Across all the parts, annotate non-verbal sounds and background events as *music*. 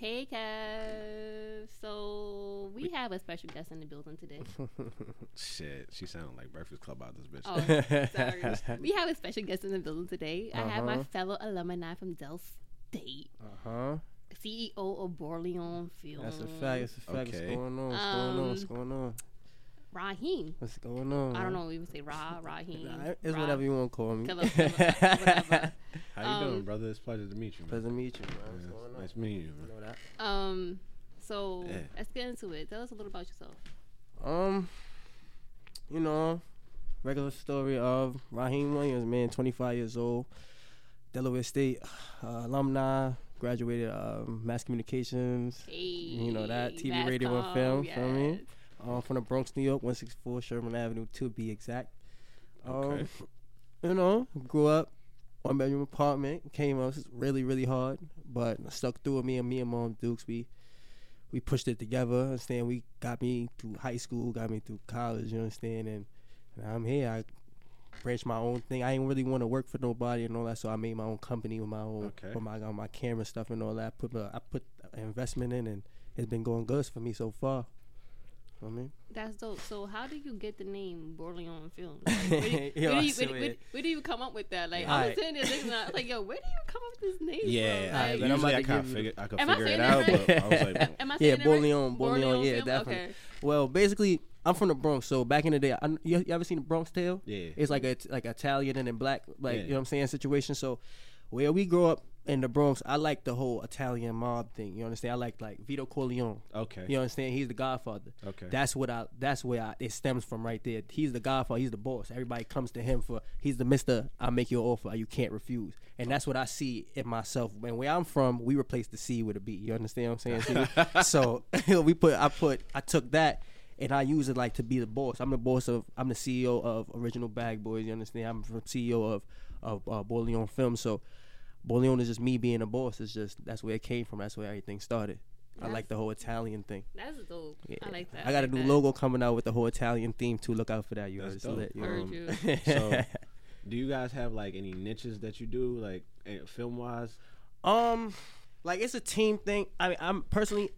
Hey, Kev. So we have a special guest in the building today. *laughs* Shit, she sounded like Breakfast Club out this bitch. Oh, sorry. *laughs* we have a special guest in the building today. I have my Uh-huh. fellow alumni from Del State, Uh huh. CEO of Borleon Film. That's a fact. That's a fact. Okay. What's going on? What's going on? What's Um, going on? Raheem. What's going on? I don't know. We would say Ra, Raheem. Nah, It's Ra. whatever you want to call me. Killer, *laughs* killer, whatever. How you Um, doing, brother? It's a pleasure to meet you. Man. Pleasure to meet you, man. Yeah, What's going on? nice meeting you, You man. know that. Um. So Yeah. let's get into it. Tell us a little about yourself. Um, you know, regular story of Raheem Williams, man, 25 years old, Delaware State *sighs* uh, alumni, graduated um, mass communications, Hey, You know that, TV, Mass radio, and Comm, film, feel me? yes. Um, from the Bronx, New York, 164 Sherman Avenue, to be exact. Um, Okay. *laughs* You know, grew up one bedroom apartment. Came was really, really hard, but stuck through it. Me and me and Mom Dukes, we we pushed it together. Understand? We got me through high school, got me through college. You understand? And, and I'm here. I branched my own thing. I didn't really want to work for nobody and all that, so I made my own company with my own, Okay. with my my camera stuff and all that. Put my, I put investment in, and it's been going good for me so far. You know what I mean, That's dope. So how do you get the name Borleon Films? Like, where, do you, *laughs* Yo, where, do you, where, where, where do you come up with that? Like I Alright. was sitting there thinking, I was like, yo, where do you come up with this name? Yeah, from? Alright, Like, I'm usually about I to kind give of you- figure I could Am I figure it out, that but I was like, *laughs* am I Yeah, saying that right? Borleon, Borleon, yeah, Film? definitely. Okay. Well, basically, I'm from the Bronx, so back in the day, I, you, you ever seen the Bronx Tale? yeah, It's like a like Italian and then black, like Yeah. you know what I'm saying, situation. So where we grow up in the Bronx, I like the whole Italian mob thing. You understand? I like like Vito Corleone. okay, You understand? He's the Godfather. okay, That's what I. That's where I, it stems from right there. He's the Godfather. He's the boss. Everybody comes to him for. He's the Mister. I make you an offer. You can't refuse. And that's what I see in myself. And where I'm from, we replace the C with a B. You understand what I'm saying? *laughs* So, *laughs* we put. I put. I took that. And I use it like to be the boss. I'm the boss of. I'm the CEO of Original Bag Boys. You understand? I'm the CEO of of uh, Borleon Film. So, Borleon is just me being a boss. It's just that's where it came from. That's where everything started. I like the whole Italian thing. That's dope. Yeah. I like that. I got a new that. logo coming out with the whole Italian theme too. Look out for that. You heard That's it's dope. lit. You Heard know? you. So- Do you guys have like any niches that you do, like film wise? um, like it's a team thing. I mean, I'm personally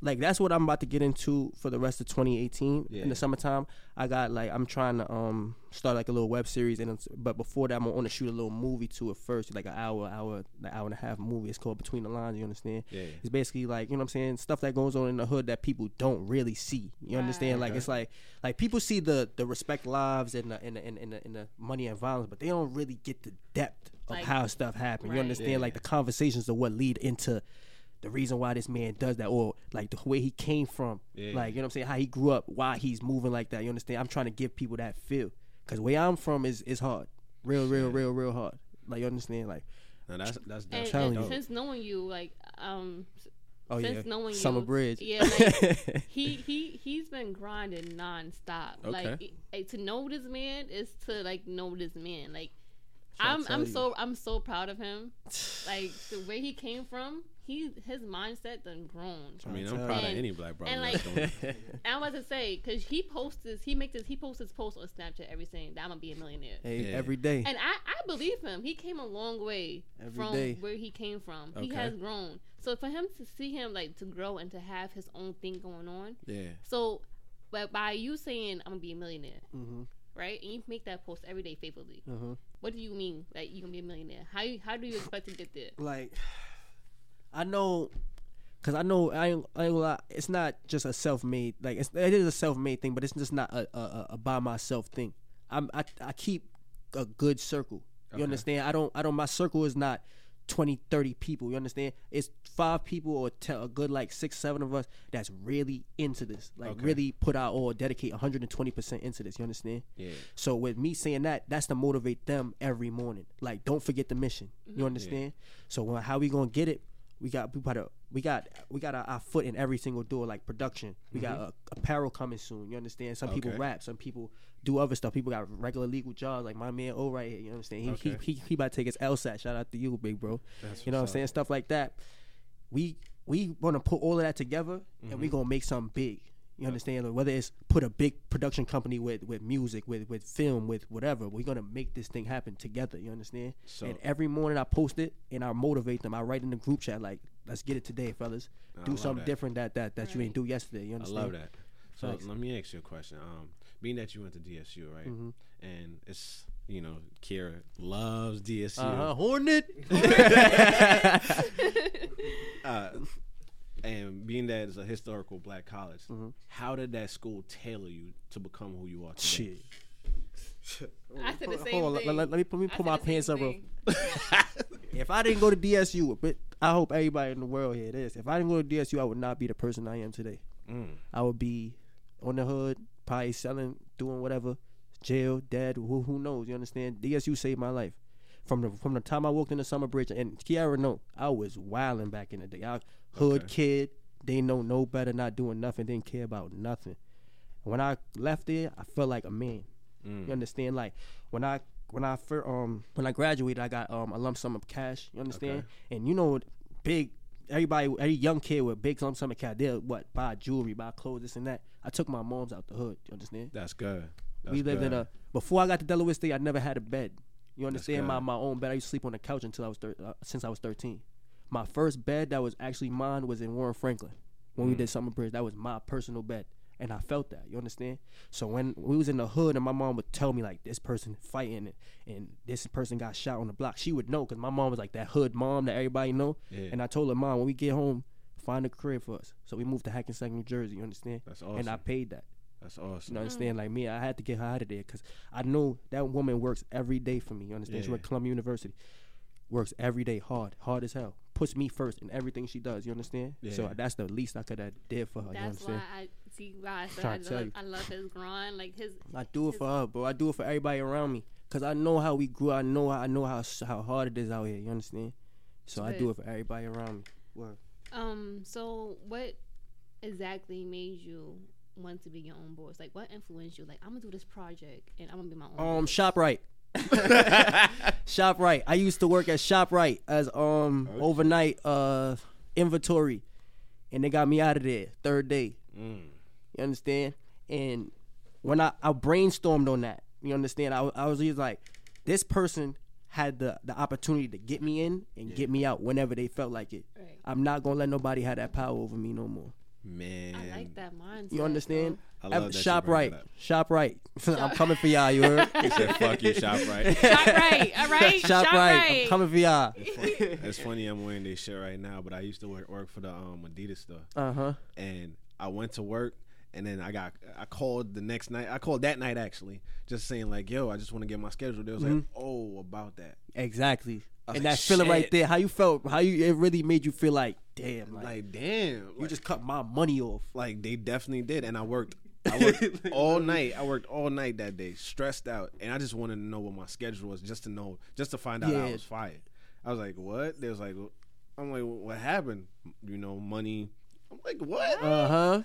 like that's what I'm about to get into for the rest of 2018 in the summertime. I got like I'm trying to um start like a little web series and it's, but before that I'm gonna shoot a little movie to it first, like an hour, hour, an hour and a half movie. It's called Between the Lines. You understand? Yeah, It's basically like you know what I'm saying stuff that goes on in the hood that people don't really see. You understand? Like Right. it's like like people see the the respect lives and the and the, and the, and the, and the money and violence, but they don't really get the depth of Like- how stuff happened. You understand? Yeah. Like the conversations of what lead into the reason why this man does that, or like the way he came from, Yeah. like you know what I'm saying, how he grew up, why he's moving like that. You understand? I'm trying to give people that feel because where I'm from is is hard, real, real, Shit. real, real hard. Like you understand? Like now that's that's And, that's telling and you. since knowing you, like, um, s- oh since yeah, knowing Summer you, Bridge. yeah, like, *laughs* he he he's been grinding nonstop. Like, Okay. it- like, to know this man is to like know this man. Like Tryna I'm I'm you. so I'm so proud of him. Like the way he came from, he his mindset done grown. I mean, I'm you. proud of any black brother. and, like- *laughs* And I was to say because he posts this, he makes this, he posts his post on Snapchat every saying that I'm gonna be a millionaire. Hey, Yeah. every day. And I, I believe him. He came a long way Every from day. where he came from. He has grown. So for him to see him like to grow and to have his own thing going on. yeah, So, but by you saying I'm gonna be a millionaire, hmm right? And you make that post every day faithfully. hmm What do you mean that you gonna be a millionaire? How you, how do you expect to get there? Like, I know, cause I know I ain't, I ain't gonna lie, It's not just a self-made. Like it's, it is a self-made thing, but it's just not a, a, a, a by myself thing. I'm I, I keep a good circle. You Okay. understand? I don't I don't. My circle is not 20, 30 people. You understand? It's five people or te- a good like six, seven of us that's really into this. Like Okay. really put out or dedicate 120 percent into this. You understand? yeah, So with me saying that, that's to motivate them every morning. Like, don't forget the mission. You mm-hmm. understand? So when, how we gonna get it? We got we got a, we got we got our, our foot in every single door, like production. We got mm-hmm. a, apparel coming soon. You understand? Some people rap, some people do other stuff. People got regular legal jobs, like my man O right here. You understand? He Okay. he, he he about to take his LSAT. Shout out to you, big bro. That's you know what I'm saying? Stuff like that. We we want to put all of that together, and we mm-hmm. gonna make something big. You understand? Like, whether it's put a big production company with with music, with with film, with whatever, we're gonna make this thing happen together. You understand? So- and every morning I post it and I motivate them. I write in the group chat like, "Let's get it today, fellas. I Do something that. different that that that you didn't do yesterday." You I understand? love that. So Facts. let me ask you a question. Um, being that you went to DSU, right? Mhm. And it's you know, Kira loves DSU. *laughs* Uh huh. Hornet. Uh, and being that it's a historical black college, Mhm. how did that school tailor you to become who you are today? Shit. I said the Hold on, let- thing. Let, let me let me I put my pants up. real- *laughs* If I didn't go to DSU, but I hope everybody in the world here this. If I didn't go to DSU, I would not be the person I am today. Mm. I would be on the hood, probably selling, doing whatever, jail, dead, who who knows? You understand? DSU saved my life. From the from the time I walked in the summer bridge, and Kiara no, I was wilding back in the day. I hood Okay. kid, they know no better, not doing nothing, didn't care about nothing. When I left there, I felt like a man. Mm. You understand? Like when I when I fir- um when I graduated, I got um a lump sum of cash. You understand? And you know, big everybody, every young kid with big lump sum of cash, they'll what buy jewelry, buy clothes, this and that. I took my mom's out the hood. You understand? That's good. That's we lived in a before I got to Delaware State. I never had a bed. You understand? My my own bed. I used to sleep on the couch until I was thir- uh, since I was thirteen. My first bed that was actually mine was in Warren Franklin when we Mm. did Summer Bridge. That was my personal bed, and I felt that. You understand? So when we was in the hood, and my mom would tell me like this person fighting, and, and this person got shot on the block, she would know because my mom was like that hood mom that everybody know. Yeah. And I told her, mom, when we get home, find a crib for us. So we moved to Hackensack, New Jersey. You understand? That's awesome. And I paid that. That's awesome. You understand? Like me, I had to get her out of there because I know that woman works every day for me. You understand? She Yeah. went to Columbia University, works every day hard, hard as hell. Puts me first in everything she does. You understand? So that's the least I could have did for her. you That's understand? why I see why I said I Trying to tell love, you. I love his grind. Like his I do it for her, bro. I do it for everybody around me because I know how we grew. I know how I know how how hard it is out here. You understand? So I do it for everybody around me. Word. um. So what exactly made you want to be your own boss? Like what influenced you? Like I'm gonna do this project and I'm gonna be my own. Um, boss. Shoprite. *laughs* *laughs* Shoprite. I used to work at Shoprite as um Okay. overnight uh inventory, and they got me out of there third day. Mm. You understand? And when I, I brainstormed on that, you understand? I, I was just like, this person had the, the opportunity to get me in and get me out whenever they felt like it. Right. I'm not gonna let nobody have that power over me no more. Man. I like that mindset. You understand? I love that Shoprite, that up. Shoprite. *laughs* I'm coming for y'all. You heard? *laughs* He said, "Fuck you, Shoprite." *laughs* Shoprite. All right. shop, Shop right. right. I'm coming for y'all. it's funny I'm wearing this shit right now, but I used to work, work for the um, Adidas store, Uh huh. and I went to work, and then I got I called the next night. I called that night actually, just saying like, "Yo, I just want to get my schedule." They was like, "Oh, about that." Exactly. And like, that feeling right there, how you felt, how you it really made you feel like, damn, like, Like, damn, you like, just cut my money off. like they definitely did, and I worked. I worked *laughs* all night. I worked all night that day, stressed out, and I just wanted to know what my schedule was, just to know, just to find out I was fired. I was like, "What?" They was like, "I'm like, what happened?" You know, money. I'm like, "What?" Uh huh.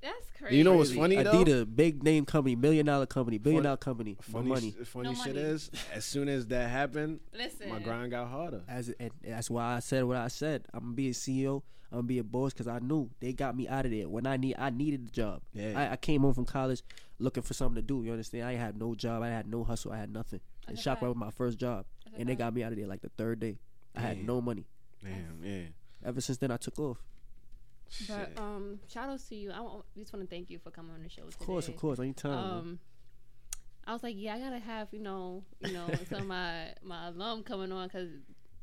That's crazy. You know what's funny though? Adidas, big name company, million dollar company, billion Funny- dollar company, for Funny, money. funny No shit money. is, as soon as that happened, Listen. my grind got harder. As and that's why I said what I said. I'm gonna be a CEO. I'm gonna be a boss because I knew they got me out of there when I need. I needed the job. Yeah. I, I came home from college looking for something to do. You understand? I had no job. I had no hustle. I had nothing. And That's a Shoprite fact. was my first job, That's and they fact. got me out of there like the third day. I had no money. Damn, yeah. Ever since then, I took off. But um, shout outs to you. I just want to thank you for coming on the show. Of course, of course, anytime. man. Um, I was like, yeah, I gotta have you know, you know, some of my my alum coming on because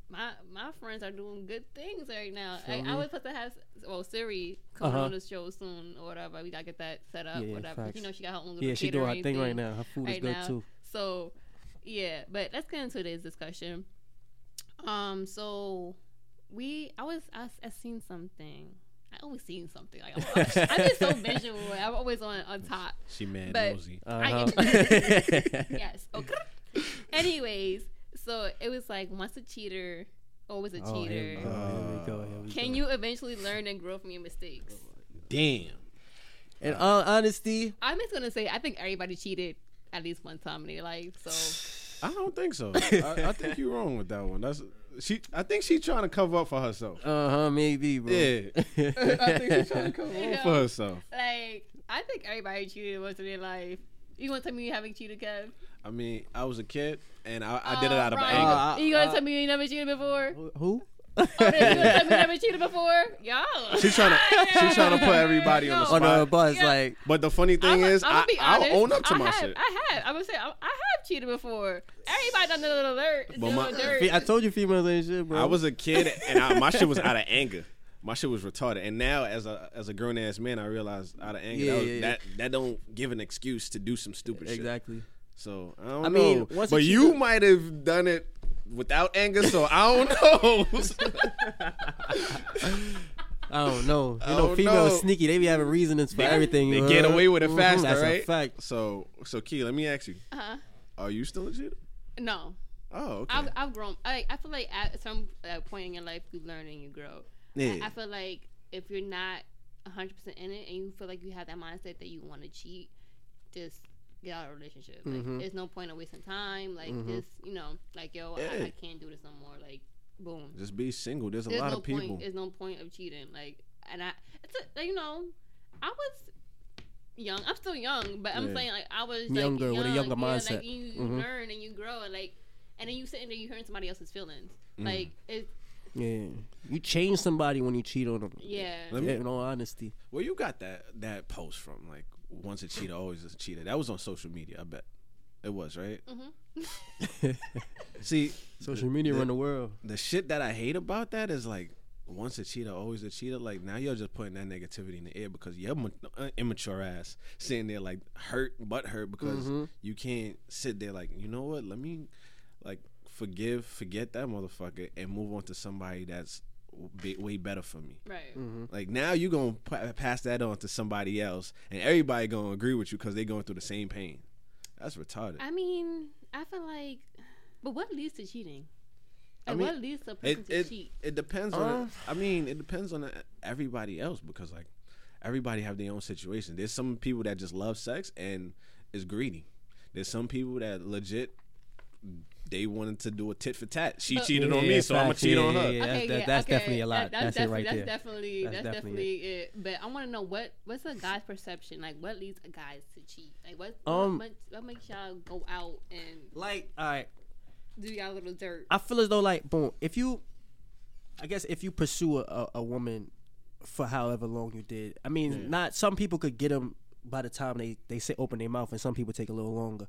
my my friends are doing good things right now. Feel I, was supposed to have well Siri coming Uh-huh. on the show soon or whatever. We gotta get that set up, Yeah, whatever. 'Cause facts. You know, she got her own little yeah, she doing her catering thing right now. Her food is good now. too. So, yeah, but let's get into today's discussion. Um, so we, I was, I, I seen something. I always seen something. Like I'm, I'm just so *laughs* visual. I'm always on on top. She mad but- nosy. I Uh-huh. am- *laughs* *laughs* yes. Okay. Anyways, so it was like once a cheater, always a Oh, cheater. we go. Here we go. Here we Can go. you eventually learn and grow from your mistakes? Damn. In all honesty, I'm just gonna say I think everybody cheated at least one time in their life. So I don't think so. *laughs* I, I think you're wrong with that one. That's she. I think she's trying to cover up for herself. Uh huh. Maybe, bro. Yeah, *laughs* I think she's trying to cover You up for herself. Like, I think everybody cheated once in their life. You want to tell me you haven't cheated, Kev? I mean, I was a kid and I, I did it out of Ryan, anger. Uh, you gonna uh, tell me you never cheated before? Who? Oh, *laughs* then you gonna tell me you never cheated before? Y'all. She's trying *laughs* to she's trying to put everybody on the Yo. On spot. the bus, Yeah. like But the funny thing I'ma- is, I'ma I, be I'll own up to I my have, shit. I have. I'm gonna say I, I have cheated before. Everybody done the little alert. But my- dirt. I told you females ain't shit, bro. I was a kid and I, my shit was out of anger. My shit was retarded. And now as a as a grown ass man, I realize out of anger Yeah, that, was, yeah, yeah. that that don't give an excuse to do some stupid shit. exactly. So I don't I know. mean, once but you cheater- might have done it without anger, so I don't *laughs* know. *laughs* I don't know. You know, don't females know. sneaky. They be having reasonings for everything. they you get away with it Mhm, faster, That's right? a fact. So so Key, let me ask you: uh-huh. Are you still a cheater? No, Oh, okay. I've, I've grown. I, I feel like at some uh, point in your life, you learn and you grow. yeah. I, I feel like if you're not 100 percent in it and you feel like you have that mindset that you want to cheat, just get out of a relationship. Like, Mhm. there's no point of wasting time. Like, Mhm. just you know, like yo, Yeah. I, I can't do this no more. Like, boom. Just be single. There's a There's lot no of people. point. There's no point of cheating. Like, and I, it's a, you know, I was young. I'm still young, but I'm Yeah. saying like I was Younger, like, with a younger yeah, mindset. Like, you, you Mhm. learn and you grow, and like, and then you sitting there, you hearing somebody else's feelings. Mm. Like, it's Yeah, you change somebody when you cheat on them. yeah. Let me- in all honesty. Where you got that that post from? Like once a cheater, always a cheater. That was on social media. I bet it was right. hmm *laughs* See, Social media the- run the world. the shit that I hate about that is like once a cheater, always a cheater. Like now you're just putting that negativity in the air because you're ma- uh, immature ass sitting there like hurt, but hurt because Mhm. you can't sit there like you know what? Let me like forgive, forget that motherfucker, and move on to somebody that's be, way better for me. Right. Mm-hmm. Like now you gonna pa- pass that on to somebody else, and everybody gonna agree with you because they going through the same pain. That's retarded. I mean, I feel like, but what leads to cheating? I mean, what leads to a person it to it, cheat? it depends Uh, on. I mean, it depends on everybody else because like everybody have their own situation. There's some people that just love sex and is greedy. There's some people that legit they wanted to do a tit for tat. She But- cheated on me, so I'm gonna cheat Yeah, on her. yeah, yeah. That's- that- that's definitely a lot. That's it right that's there. Definitely, That's that's, definitely definitely it. But I want to know what what's a guy's perception? Like, what leads a guy to cheat? Like, what Um, what, what makes y'all go out and Like, all right. do y'all little dirt? I feel as though like boom, if you, I guess if you pursue a, a, a woman for however long you did, I mean, Yeah. not some people could get them by the time they they say open their mouth, and some people take a little longer.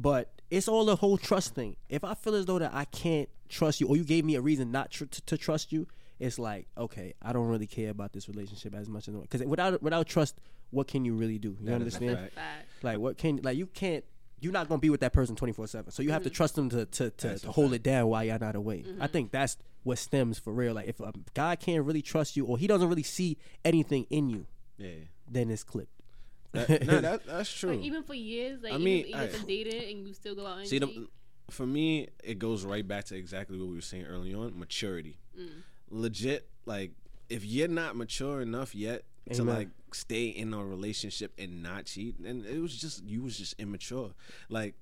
But it's all the whole trust thing. If I feel as though that I can't trust you, or you gave me a reason not tr- to, to trust you, it's like okay, I don't really care about this relationship as much as because without without trust, what can you really do? You That is a understand? fact. Fact. Like what can like you can't you're not gonna be with that person twenty four seven. So you have to mm-hmm. trust them to to, to, to hold fact. it down while you're not away. I mm-hmm. think that's what stems for real. Like if a guy can't really trust you or he doesn't really see anything in you, Yeah, then it's clipped. That, no, that, that's true. Like even for years, like I mean, even, I- even dated and you still go out and See, cheat. the, for me, it goes right back to exactly what we were saying early on: maturity. Mm. Legit, like if you're not mature enough yet to like stay in a relationship and not cheat, and it was just you was just immature. Like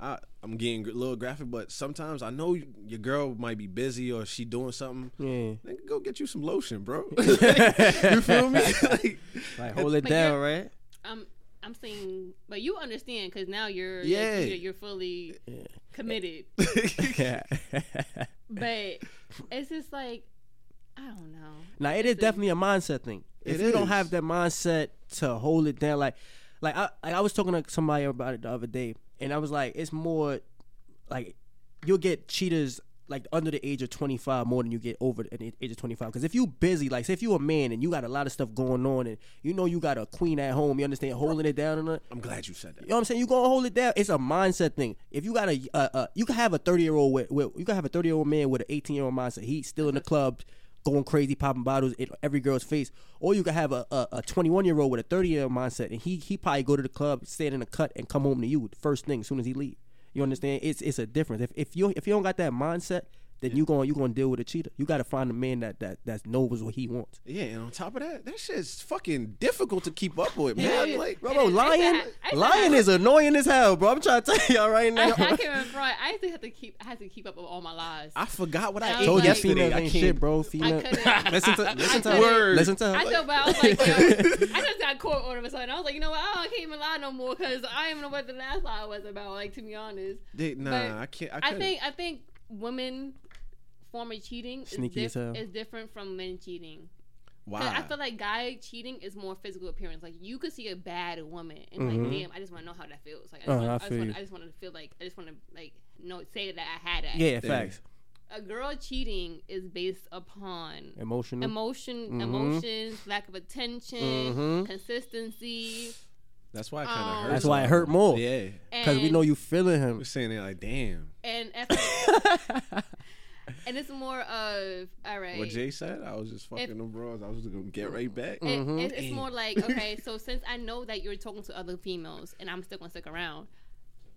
I, I'm getting a little graphic, but sometimes I know your girl might be busy or she doing something. Yeah. Then go get you some lotion, bro. *laughs* *laughs* you feel me? *laughs* like, Like hold it But down, right? I'm I'm saying, but you understand because now you're Yeah. you're, you're fully Yeah. committed. *laughs* yeah. but it's just like I don't know. Now it is Listen. definitely a mindset thing. If It you don't have that mindset to hold it down, like, like I, like I was talking to somebody about it the other day, and I was like, it's more like you'll get cheaters like under the age of 25 more than you get over the age of 25 because if you busy like say if you a man and you got a lot of stuff going on and you know you got a queen at home you understand holding it down and I'm glad you said that. you know what I'm saying? You gonna hold it down. It's a mindset thing. If you got a, uh, uh, you can have a 30 year old with, with, you can have a 30 year old man with an 18 year old mindset. He's still in the club, going crazy, popping bottles in every girl's face. Or you can have a, a, a 21 year old with a 30 year old mindset, and he he probably go to the club, stand in the cut, and come home to you the first thing as soon as he leave. You understand? It's it's a difference. If if you if you don't got that mindset, then you going you gonna deal with a cheater. You got to find a man that that that knows what he wants. Yeah, and on top of that, that shit's fucking difficult to keep up with, man. Yeah, yeah. Like, Bro, bro, *laughs* I- I lying, I is annoying as hell, bro. I'm trying to tell *laughs* y'all right now. I can't *laughs* remember. I used to have to keep. I had to keep up with all my lies. I forgot what I I ate told Told you you like- yesterday. females I can't. shit, bro. Female. listen to listen to her. Listen to her. I know, but I was like, yo, I just got caught all of a sudden. I was like, you know what? Oh, I can't even lie no more because I don't even know what the last lie was about. Like to be honest, They- nah, But I can't. I, I think I think women form of cheating is, Sneaky as diff- hell. is different from men cheating. Why? I feel like guy cheating is more physical appearance. Like you could see a bad woman and Mhm. like, damn, I just want to know how that feels. Like I just Uh, want, I I, just want. I just want to feel like I just want to like know say that I had that. Yeah, facts. A girl cheating is based upon Emotional. emotion, Mhm. emotions, lack of attention, Mhm. consistency. That's why it kind of Um, hurts. That's why it hurt more. Yeah, Because we know you feeling him. we're him. saying it like, damn. and *laughs* if- and it's more of all right. What Jay said, I was just fucking them bros. I was just gonna get right back. It- Mhm. it- it's more like okay, so since I know that you're talking to other females and I'm still gonna stick around,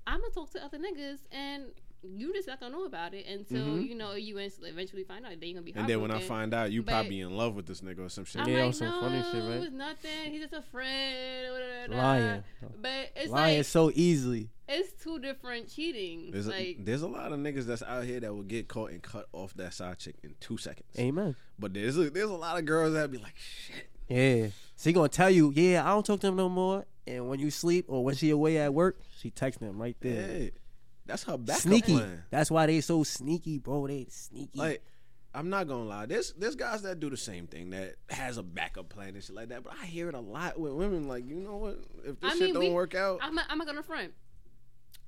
I'm gonna talk to other niggas and you just not gonna know about it until Mhm. you know you eventually find out that you're gonna be. And then when I find out you But- probably in love with this nigga or some shit. I'm Yeah, on like, some no, funny shit, right? it was nothing. He's just a friend. da, da, da, da." Lying. But it's Lying like so easily. It's two different cheating. There's a, there's a lot of niggas that's out here that will get caught and cut off that side chick in two seconds. Amen. But there's a, there's a lot of girls that be like, shit. Yeah. So he gonna tell you, yeah, I don't talk to him no more. And when you sleep or when she away at work, she texting him right there. Yeah, that's her backup sneaky. plan. That's why they so sneaky, bro. They sneaky. Like, I'm not gonna lie. There's there's guys that do the same thing that has a backup plan and shit like that. But I hear it a lot with women. Like, you know what? If this I shit mean, don't we- work out, I'm not, I'm not gonna front.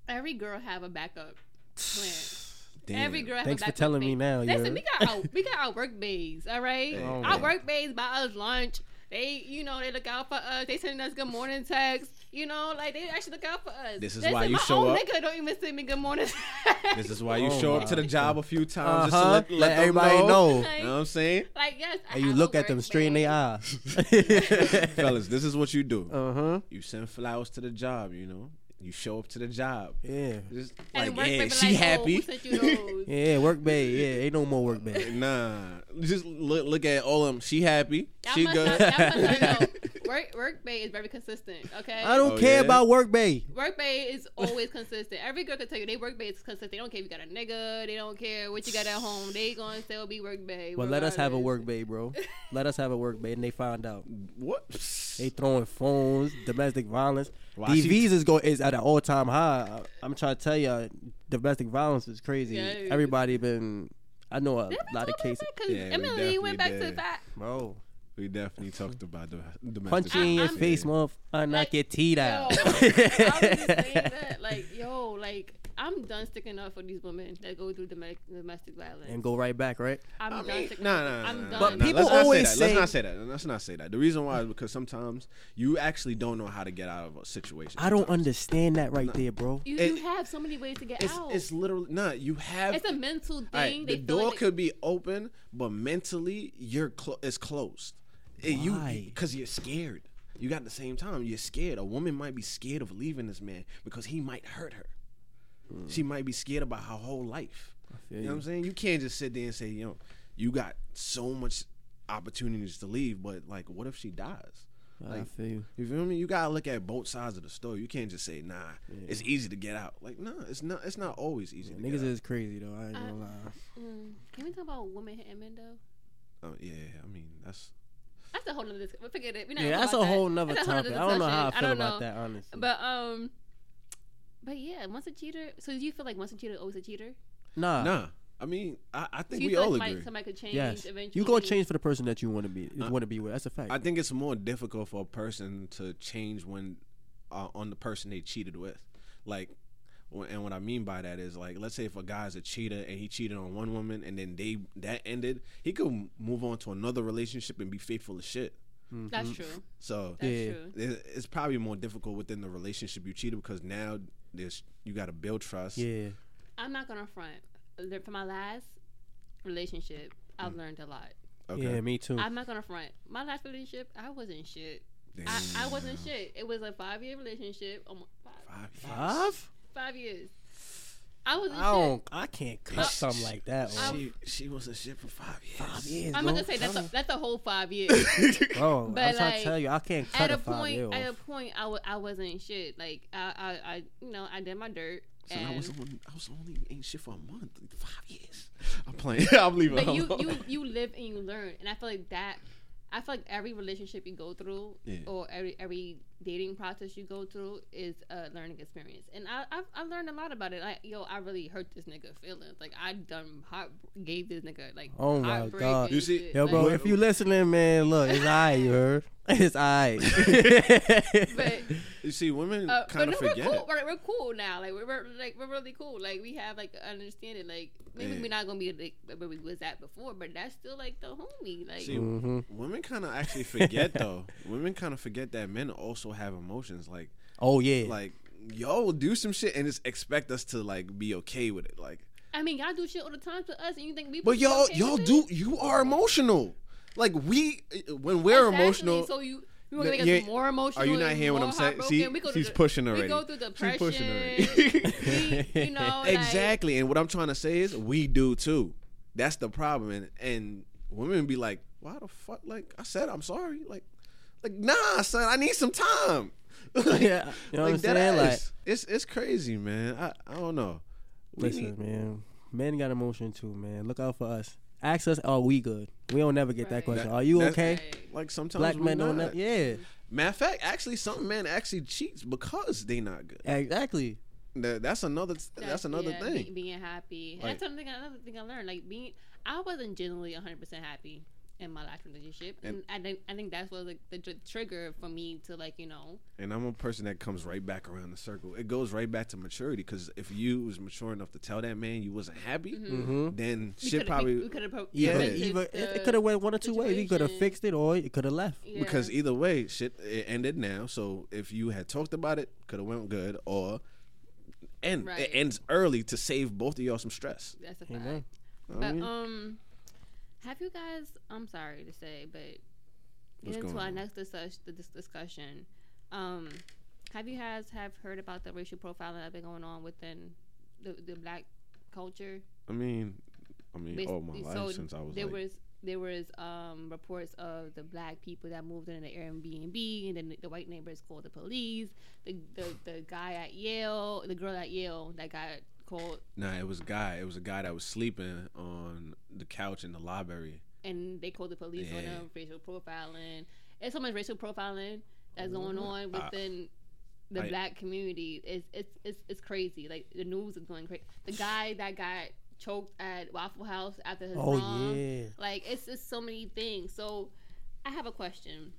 Every girl have a backup plan. *sighs* damn. Every girl have Thanks a for backup telling me now, Listen, yeah. we got our we got our work bays, all right. Oh, our man. work bays buy us lunch. They, you know, they look out for us. They send us good morning texts. You know, like they actually look out for us. This is Listen, why you my show own up. Nigga don't even send me good morning. *laughs* This is why you Oh show up to the job a few times just to Uh-huh. let, let, Let them everybody know. know. You know what I'm saying? like yes, I and you look at them work straight in bay. their *laughs* eyes. *laughs* Fellas, this is what you do. Uh huh. You send flowers to the job, you know? You show up to the job. Yeah. Just And like, work yeah, baby she like, oh, happy. who sent you those? *laughs* Yeah, work bay. Yeah, ain't no more work bay. Nah, just look look at all of them. She happy. Y'all she good. not- y'all must not *laughs* know. Work work bay is very consistent. Okay. I don't Oh, care yeah? about work bay. Work bay is always consistent. Every girl can tell you they work bay is consistent. They don't care if you got a nigga. They don't care what you got at home. They gonna still be work bay. Well, let us have a work bay, bro. *laughs* let us have a work bay, and they find out what? they throwing phones, domestic violence. Why These she- visas go is at an all time high. I- I'm trying to tell you, domestic violence is crazy. Yeah. Everybody been. I know a lot of cases, that? 'Cause Yeah, we Emily went back definitely to did. that. bro. We definitely talked about the domestic. Punch you in your I'm- face, month. I knock Like, your teeth Yo, out. *laughs* I was saying *laughs* that, like, yo, like, I'm done sticking up for these women that go through domestic, domestic violence. and go right back, right? I'm I done mean, sticking nah, nah, nah, I'm nah, done. But nah, people let's always say say- that. Let's not say that. Let's not say that. The reason why is because sometimes you actually don't know how to get out of a situation. I don't understand that right there, bro. you, it- you have so many ways to get It's out. it's literally not. You have. It's a mental thing. All right, they the door like could be open, but mentally you're clo- it's closed. It- you because you're scared. You got the same time. You're scared. A woman might be scared of leaving this man because he might hurt her. She might be scared about her whole life. feel You know what I'm saying? You can't just sit there and say, you know, you got so much opportunities to leave, but like, what if she dies? I Like, feel you. you feel me? You gotta look at both sides of the story. You can't just say, "Nah, it's easy to get out." Like, no, it's not. It's not always easy. to Niggas get out. is crazy though. I ain't gonna I- lie. Mm. Can we talk about women hitting men though? Oh yeah, I mean that's That's a whole nother. Discussion. Forget it. We're not Yeah, gonna that's talk a whole *laughs* that. nother That's a whole topic. I don't know how I feel don't about know. that, honestly. But um, but yeah, once a cheater. So do you feel like once a cheater, always a cheater? nah, nah. I mean, I, I think you we all like agree. somebody could change yes, eventually. you gonna change for the person that you want to be Uh, want to be with. That's a fact. I think it's more difficult for a person to change when uh, on the person they cheated with. Like, wh- and what I mean by that is like, let's say if a guy's a cheater and he cheated on one woman and then they that ended, he could move on to another relationship and be faithful as shit. Mm-hmm. That's true. So That's Yeah. true. it's probably more difficult within the relationship you cheated because now there's you got to build trust. yeah, I'm not gonna front. For my last relationship, I've mm. learned a lot. Okay. yeah, me too. I'm not gonna front. My last relationship, I wasn't shit. I, I wasn't shit. It was a five year relationship. Almost five, Five years. Five? Five years. I was. I don't. I can't uh, cut something like that. I- She she was a shit for five years. Five years. I'm bro. gonna say that's a, that's a whole five years. *laughs* Bro, *laughs* But, I'm trying like, to tell you, I can't cut at a a five point, year at a off. point, I, w- I wasn't shit. Like I, I, I, you know, I did my dirt. So I was on, I was only ain't shit for a month, five years. I'm playing. *laughs* I'm leaving. but you, you, you live and you learn, and I feel like that. I feel like every relationship you go through, Yeah. or every every dating process you go through, is a learning experience. And I, I've, I learned a lot about it. Like, yo, I really hurt this nigga feelings. Like, I done heart gave this nigga like. Oh my God. You see- shit. Yo, bro, Like, if you listening, man, look, it's I you heard? *laughs* It's alright. *laughs* but you see, women Uh, kind of no, forget. We're cool. We're, we're cool now. Like we're, we're like we're really cool. Like we have like an understanding. Like maybe Yeah. we're not gonna be like where we was at before, but that's still like the homie. Like See, Mhm. women kind of actually *laughs* forget though. women kind of forget that men also have emotions. Like, Oh yeah. like y'all do some shit and just expect us to like be okay with it. Like, I mean, y'all do shit all the time to us, and you think we? but y'all okay y'all with do. it? You are emotional. Like we when we're Exactly. emotional. So you. You No, want to you make us more emotional? Are you not hearing what I'm saying? See, we she's through, pushing already. We go through She's *laughs* depression. pushing already. we, you know, *laughs* like, exactly. And what I'm trying to say is we do too. That's the problem. And and women be like, why the fuck? Like I said, I'm sorry. Like, like nah, son. I need some time. *laughs* like, yeah, you know what I'm dead saying? Like, ass. it's it's crazy, man. I I don't know. We listen, need- man, men got emotion too, man. Look out for us. Ask us, are we good? We don't never get that question. That- Are you okay? Right. like sometimes Black we men don't not. know. Yeah, Matter of fact, actually, some men actually cheats because they not good. exactly. That, that's another. That's, another yeah, thing. Be, being happy. Like- that's something. Another thing I learned. Like being, I wasn't generally 100 percent happy in my last relationship, and, I think I think that's what like the, tr- trigger for me to like you know. And I'm a person that comes right back around the circle. It goes right back to maturity because if you was mature enough to tell that man you wasn't happy, Mm-hmm. then we shit probably we, we could have Yeah. Either, it, it could have went one or two ways. You could have fixed it, or it could have left. Yeah. because either way, shit it ended now. So if you had talked about it, could have went good, or and Right. it ends early to save both of y'all some stress. that's a fact. Amen. But um, have you guys? I'm sorry to say, but What's get into our on? next discuss, this discussion. Um, have you guys have heard about the racial profiling that's been going on within the the black culture? I mean, I mean, Bas- all my life so since I was there like, was there was um reports of the black people that moved into the Airbnb, and then the, the white neighbors called the police. The, the the guy at Yale, the girl at Yale that got called, nah, it was a guy. It was a guy that was sleeping on the couch in the library. and they called the police on him racial profiling. It's so much racial profiling that's going on Uh, within the I- black community. It's it's it's it's crazy. Like the news is going crazy. The guy that got choked at Waffle House after his Oh mom. yeah. Like it's just so many things. So I have a question: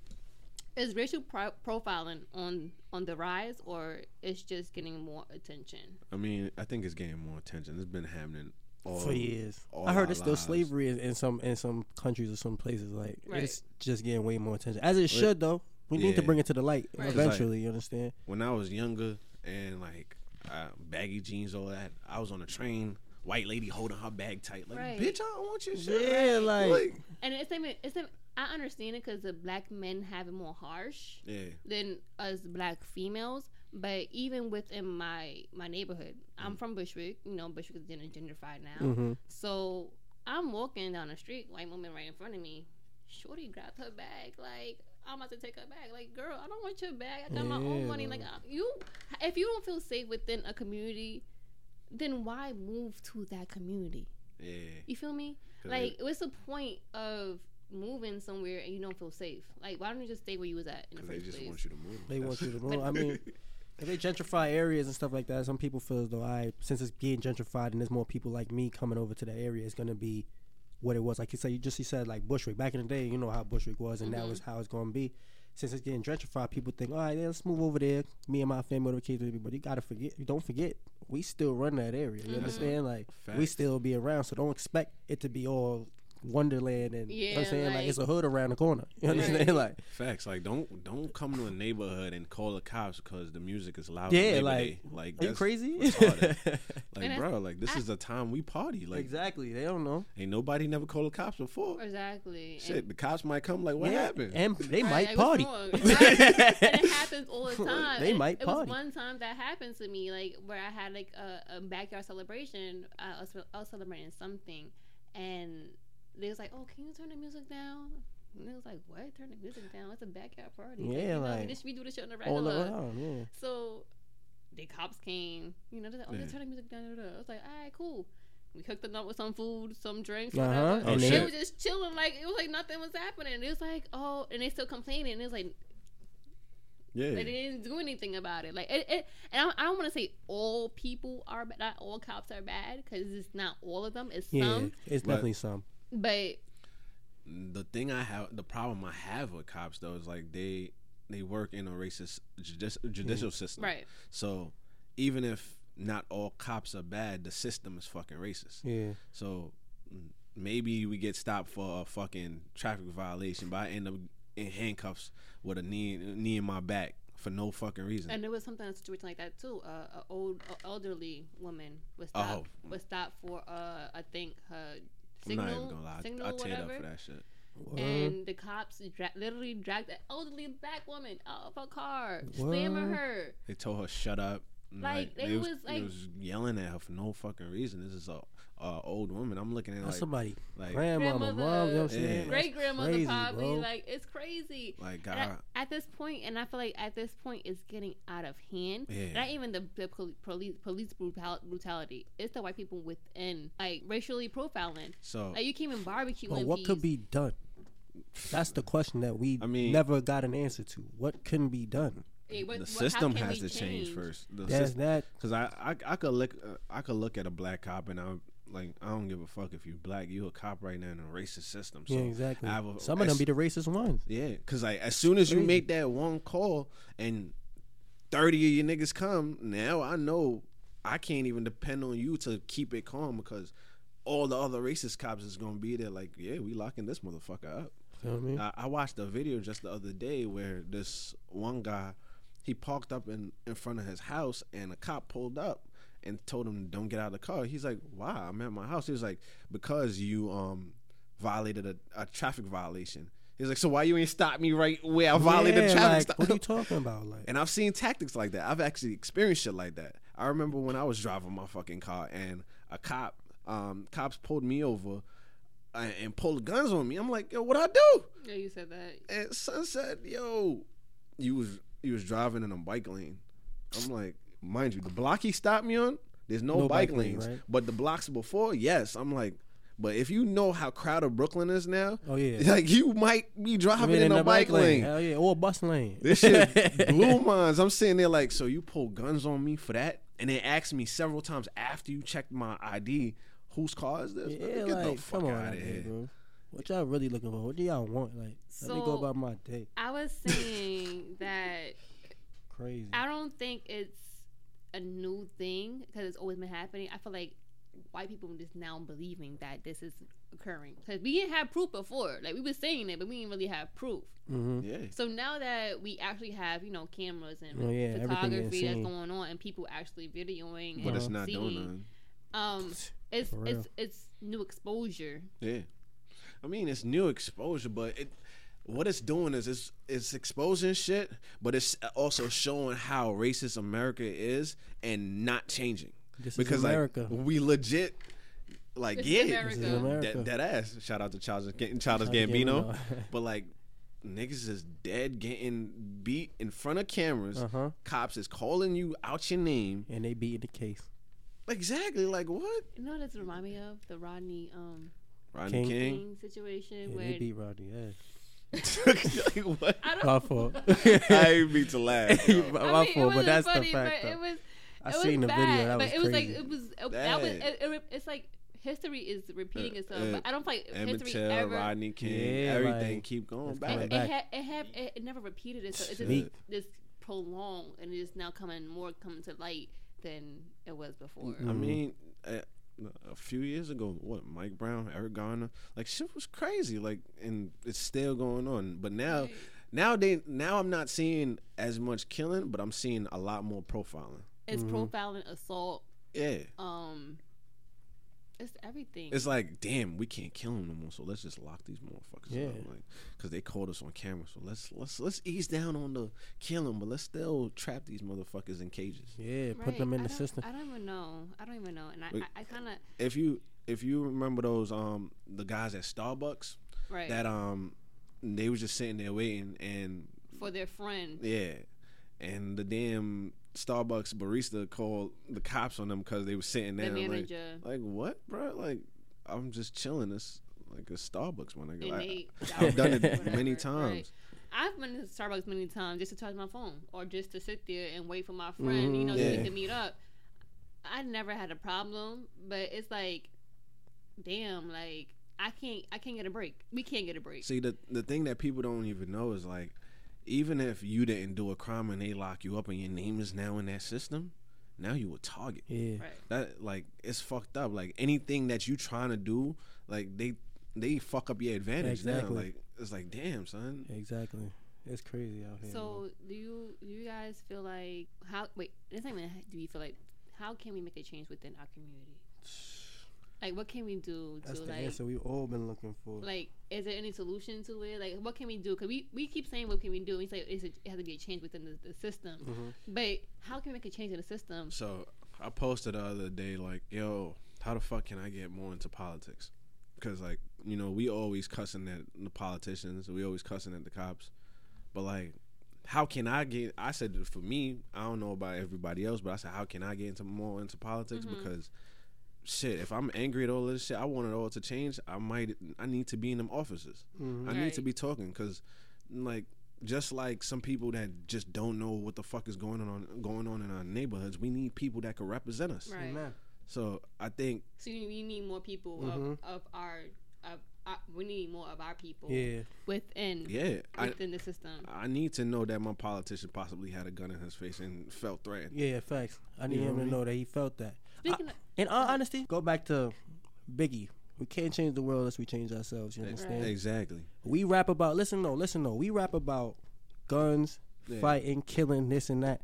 Is racial pro- profiling on on the rise, or it's just getting more attention? I mean, I think it's getting more attention. It's been happening all for years. all I heard our there's still lives. slavery in, in some in some countries or some places. Like Right. it's just getting way more attention, as it should though. We need to bring it to the light Right. eventually. you understand? when I was younger and like uh, baggy jeans, all that. I was on a train, white lady holding her bag tight, like, Right. bitch, I don't want your shit. Yeah, like, And it's even it's even, I understand it because the black men have it more harsh yeah, than us black females. But even within my my neighborhood, I'm Mm. from Bushwick. You know, Bushwick is gender- gentrified now. hmm So I'm walking down the street, white woman right in front of me. Shorty grabbed her bag, like I'm about to take her bag. Like, girl, I don't want your bag. I got my own money. Like, uh, you, if you don't feel safe within a community, then why move to that community? yeah. You feel me? Like, they- what's the point of moving somewhere and you don't feel safe? Like, why don't you just stay where you was at in the 'Cause they just place? want you to move. They want you to move. I mean, *laughs* if they gentrify areas and stuff like that, some people feel as though I, since it's being gentrified and there's more people like me coming over to the area, it's gonna be what it was. Like you said, you just you said like Bushwick back in the day. You know how Bushwick was, and that Mhm. was how it's gonna be. Since it's getting gentrified, people think, all right, yeah, let's move over there. Me and my family, whatever the case may. But you gotta forget, you don't forget, we still run that area. You Mhm. understand? Like we still be around, so don't expect it to be all Wonderland and you know what I'm saying like, like- it's a hood around the corner. You understand? Right. Like Facts. Like don't don't come to a neighborhood and call the cops because the music is loud. Yeah, on Labor like, Day. like are you crazy? retarded. *laughs* And like it's- bro, like this I- is the time we party. Like exactly. They don't know. ain't nobody never called the cops before. Exactly. Shit, And- the cops might come. Like what yeah, happened? And they Right, might like, party. Right. *laughs* and it happens all the *laughs* time. They And might it party. was one time that happened to me, like where I had like a, a backyard celebration. Uh, I, was, I was celebrating something, and they was like, "Oh, can you turn the music down?" And it was like, "What? Turn the music down? It's a backyard party." Yeah, you know, like, we, we do this shit on the All regular. around, yeah. So the cops came. You know, they're like, "Oh, Yeah. turn the music down." I was like, "All right, cool." We hooked them up with some food, some drinks, Uh-huh. whatever. Oh, and they shit. were just chilling, like it was like nothing was happening. It was like, oh, and they still complaining. And it was like yeah. they didn't do anything about it. Like, it, it and I, I don't want to say all people are bad, not all cops are bad, because it's not all of them. It's Yeah, some, it's definitely some. But the thing I have, the problem I have with cops though is like they they work in a racist judici- judicial system. right, So even if not all cops are bad, the system is fucking racist. Yeah. So mm, maybe we get stopped for a fucking traffic violation, but I end up in handcuffs with a knee knee in my back for no fucking reason. and there was something a situation like that too. Uh, a old a elderly woman was stopped Oh. was stopped for uh, I think her I'm not signal even gonna lie, signal I, I teared whatever. up for that shit. Word. and the cops dra- literally dragged the elderly black woman out of her car, slamming What? her. They told her shut up. and, Like, they was, was, they like- was yelling at her for no fucking reason. This is a, a old woman. I'm looking at like somebody, like grandmama, Grandmother, mom, you know what I'm Yeah. saying? Great grandmother crazy, probably bro. like it's crazy. like And I- God. at this point, and I feel like at this point, it's getting out of hand. Yeah. Not even the, the police police brutality. It's the white people within, like racially profiling. So Like you came in barbecue. But what could be done? That's the question that we I mean- never got an answer to. What can be done? the system has to change first. The That's system, that. Cause I, I I could look uh, I could look at a black cop and I'm like I don't give a fuck if you're black you a cop right now in a racist system. So yeah, exactly. A- Some of them as- be the racist ones. Yeah, cause like as soon as you make that one call and thirty of your niggas come, now I know I can't even depend on you to keep it calm because all the other racist cops is gonna be there. Like, yeah, we locking this motherfucker up. You know I mean? I, I watched a video just the other day where this one guy he parked up in in front of his house and a cop pulled up and told him don't get out of the car. He's like, "Why? I'm at my house." He was like, "Because you um violated a, a traffic violation." He's like, "So why you ain't stop me right where I violated yeah, the traffic like, stop?" What are you *laughs* talking about? Like, And I've seen tactics like that. I've actually experienced shit like that. I remember when I was driving my fucking car and a cop, um, cops pulled me over and, and pulled guns on me. I'm like, yo, what I do? Yeah, you said that. And son said, yo, you was you was driving in a bike lane. I'm like, mind you, the block he stopped me on, there's no, No bike, bike lane, lanes. right? But the blocks before, yes. I'm like, but if you know how crowded Brooklyn is now, oh yeah, *laughs* like you might be driving Been in, a the bike lane. Hell yeah, or a bus lane. This shit *laughs* blew minds. I'm sitting there like, so you pull guns on me for that? And they asked me several times after you checked my ID, whose car is this? Yeah, Get the like fuck come on, out out of here, here. bro. What y'all really looking for? What do y'all want? Like, let me go So- about my day. I was saying *laughs* that Crazy. I don't think it's a new thing because it's always been happening. I feel like white people just now believing that this is occurring because we didn't have proof before. Like we were saying it, but we didn't really have proof. hmm Yeah. So now that we actually have, you know, cameras and Oh, yeah, photography that's going on, and people actually videoing But and it's not doing seeing, nothing. um, *sniffs* it's it's it's new exposure. Yeah. I mean, it's new exposure, but it what it's doing is it's it's exposing shit, but it's also showing how racist America is and not changing. This is because America. like we legit like This yeah, America. This is That, that ass. Shout out to Childish, Childish Childish Gambino. Gambino. *laughs* but like niggas is dead getting beat in front of cameras. Uh-huh. Cops is calling you out your name. And they beating the case. Exactly. Like what? You know what this remind me of the Rodney um Rodney King. King. King situation Yeah, where they beat Rodney. Yeah. *laughs* like, what? I don't. My fault. *laughs* I ain't mean to laugh. *laughs* yo. my I my mean, fault, but that's funny, the fact. But though. it was. I it was seen the bad, video. That but was it was crazy. like it was it, that was it, it, it's like history is repeating Uh, itself. uh, but I don't feel like Emmett history Till, ever. Rodney King, Yeah, everything like, keep going back. it, back. it, ha- it, have, it, it never repeated itself. It's just this prolonged and it is now coming more coming to light than it was before. I Mhm. mean, uh, a few years ago. What Mike Brown, Eric Garner, like shit was crazy. Like, and it's still going on. But now, Right. now they now I'm not seeing as much killing, but I'm seeing a lot more profiling. It's Mm-hmm. profiling, assault, Yeah. um, it's everything. It's like, damn, we can't kill them no more. So let's just lock these motherfuckers Yeah. up, like, because they caught us on camera. So let's let's let's ease down on the killing, but let's still trap these motherfuckers in cages. Yeah, put them in I the system. I don't even know. I don't even know. And I, Wait. I, I kind of If you if you remember those um the guys at Starbucks right that um they was just sitting there waiting and for their friend. yeah, and the damn Starbucks barista called the cops on them because they were sitting The there like, manager. like what, bro? Like I'm just chilling. It's like a Starbucks, nigga. And Like, I've done it *laughs* whatever, many right. times. I've been to Starbucks many times just to charge my phone or just to sit there and wait for my friend, you mm-hmm. know, Yeah. can meet up. I never had a problem, but it's like, damn, like I can't, I can't get a break. We can't get a break. See, the the thing that people don't even know is like, even if you didn't do a crime and they lock you up and your name is now in that system, now you a target. Yeah, Right. That like it's fucked up. Like anything that you trying to do, like they they fuck up your advantage Exactly. now. Like it's like, damn, son. exactly. It's crazy out here. So do you, do you guys feel like how? Wait, it's not even. Do you feel like how can we make a change within our community? Like, what can we do that's to the like? answer we've all been looking for. Like, is there any solution to it? Like, what can we do? Because we, we keep saying, what can we do? We say it's a, it has to be a change within the, the system. Mhm. But how can we make a change in the system? So I posted the other day, like, yo, how the fuck can I get more into politics? Because like, you know, we always cussing at the politicians, we always cussing at the cops, but like, how can I get? I said for me, I don't know about everybody else, but I said, how can I get into more into politics? Mhm. Because shit, if I'm angry at all this shit, I want it all to change. I might, I need to be in them offices. Mhm. I need to be talking because, like, just like some people that just don't know what the fuck is going on going on in our neighborhoods, we need people that can represent us. Right. Amen. So I think So you, you need more people Mhm. of, of our, of our, we need more of our people Yeah, within yeah, I within the system. I need to know that my politician possibly had a gun in his face and felt threatened. yeah, facts. I need You know him to mean? know that he felt that. Speaking of, In all honesty, go back to Biggie. We can't change the world unless we change ourselves. You understand? Exactly. We rap about listen no, listen no. We rap about guns, Yeah. fighting, killing, this and that.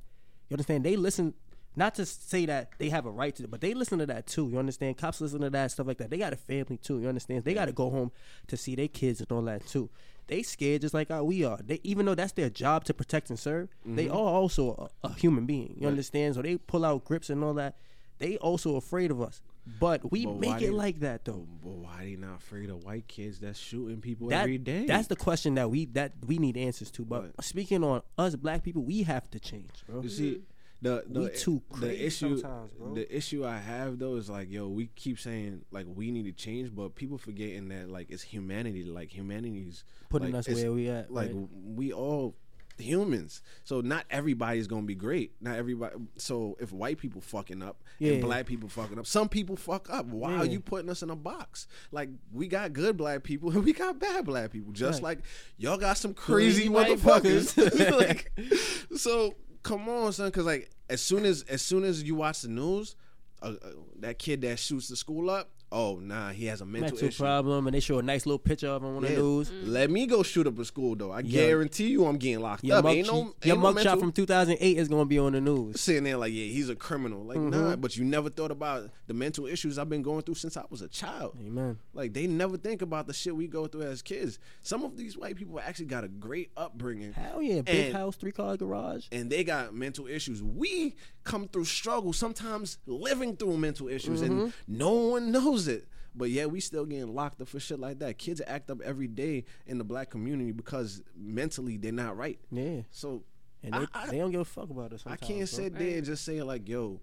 You understand? They listen not to say that they have a right to, it, but they listen to that too. You understand? Cops listen to that stuff like that. They got a family too. You understand? They got to go home to see their kids and all that too. They scared just like how we are. They even though that's their job to protect and serve, they mm-hmm. are also a, a human being. You understand? So they pull out grips and all that. They also afraid of us. But we But make they- it like that though. But why they not afraid of white kids that's shooting people That, every day? That's the question that we that we need answers to. But speaking on us black people, we have to change, bro. You see, the the, We too the issue bro. the issue I have though is like, yo, we keep saying like we need to change, but people forgetting that like it's humanity. Like humanity's Putting like, us where we at. Like right? we all humans, so not everybody's gonna be great. Not everybody. So if white people fucking up Yeah. and black people fucking up, some people fuck up. Why are you putting us in a box? Like we got good black people and we got bad black people. Just Right. like y'all got some crazy, motherfuckers. *laughs* like, *laughs* so come on, son. Because like as soon as as soon as you watch the news, uh, uh, that kid that shoots the school up. Oh nah, he has a mental, mental issue. problem, and they show a nice little picture of him on the Yeah. news. Let me go shoot up a school though. I Yeah. guarantee you, I'm getting locked Your up. mug, ain't no, ain't your no mugshot mental- from 2008 is gonna be on the news. sitting there like, yeah, he's a criminal. Like, Mhm. nah, but you never thought about the mental issues I've been going through since I was a child. Amen. Like, they never think about the shit we go through as kids. Some of these white people actually got a great upbringing. Hell yeah, big And- house, three car garage. and they got mental issues. We come through struggle, sometimes living through mental issues, and Mm-hmm. no one knows it. But yeah, we still getting locked up for shit like that. Kids act up every day in the black community because mentally they're not right. Yeah, So and they, I- I- they don't give a fuck about us. I can't bro. sit there and just say like, yo,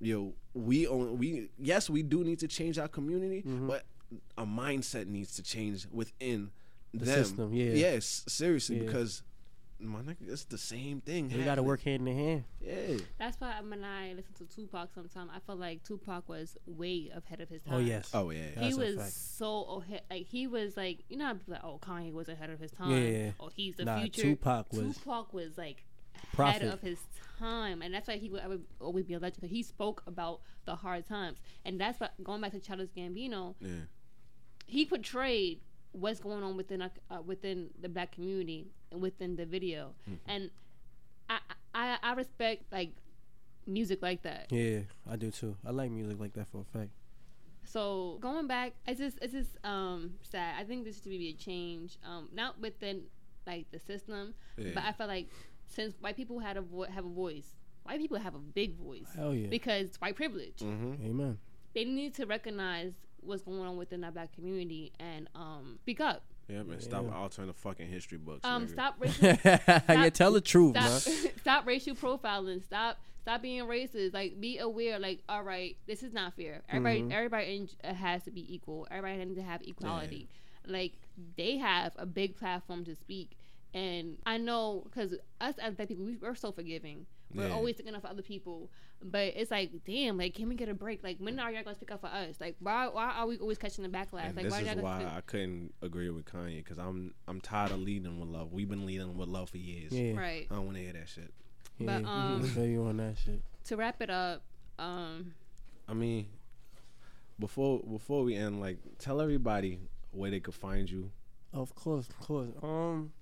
yo, we own we yes, we do need to change our community, Mm-hmm. but a mindset needs to change within The them. system, yeah. Yes, seriously, Yeah. because my nigga, it's the same thing. We got to work hand in hand. Yeah. That's why when I listen to Tupac, sometimes I feel like Tupac was way ahead of his time. Oh yes. Oh yeah. he That's was so ahead. Like he was like you know, like oh Kanye was ahead of his time. Yeah. Oh, he's the Nah, future. Tupac was- Tupac was like Prophet. ahead of his time, and that's why he would, I would always be a legend because he spoke about the hard times, and that's what going back to Childish Gambino, Yeah. he portrayed what's going on within a, uh, within the black community and within the video, and I, I I respect like music like that. Yeah, I do too. I like music like that for a fact. So going back, it's just it's just um sad. I think this should be a change, um, not within like the system, but I feel like since white people had a vo- have a voice, white people have a big voice Hell yeah. because it's white privilege. Mm-hmm. Amen. They need to recognize what's going on within that black community and um speak up. Yeah, man. Stop altering the fucking history books. Um, nigga. stop *laughs* racial *laughs* yeah, tell the truth, stop, man. *laughs* stop racial profiling. Stop stop being racist. Like be aware. Like all right, this is not fair. Everybody Mhm. everybody in, uh, has to be equal. Everybody needs to have equality. Like they have a big platform to speak. And I know because us as black people, we, we're so forgiving. We're Yeah. always thinking of other people, but it's like, damn, like, can we get a break? Like, when are y'all gonna speak up for us? Like, why, why are we always catching the backlash? And like, this why is y'all why gonna I couldn't agree with Kanye because I'm I'm tired of leading with love. We've been leading with love for years. Yeah. right? I don't want to hear that shit. yeah. But, um, feel you on that shit. To wrap it up, um, I mean, before before we end, like, tell everybody where they could find you. Of course, of course. Um,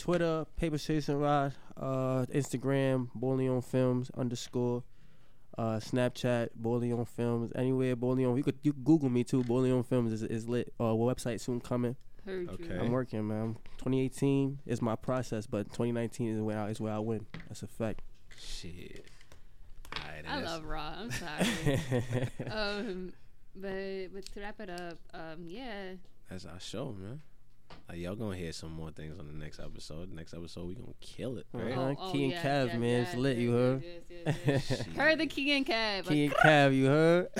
Twitter, Paper Chasing Rod, uh, Instagram, Boleon Films underscore, uh, Snapchat, Boleon Films, anywhere Boleon. You could you could Google me too. Boleon Films is, is lit. Uh, website soon coming. heard Okay. you. I'm working, man. 2018 is my process, but 2019 is where I, is where I win. That's a fact. Shit. All right, I love Raw. I'm sorry. *laughs* um, but but to wrap it up, um, yeah, That's our show, man. Like y'all gonna hear some more things on the next episode. Next episode we gonna kill it, right? Uh-huh. Key and Cav, man. It's lit, you yes, yes, yes, yes. Heard the Key and Cav. Key and *laughs* Cav, you heard? *laughs*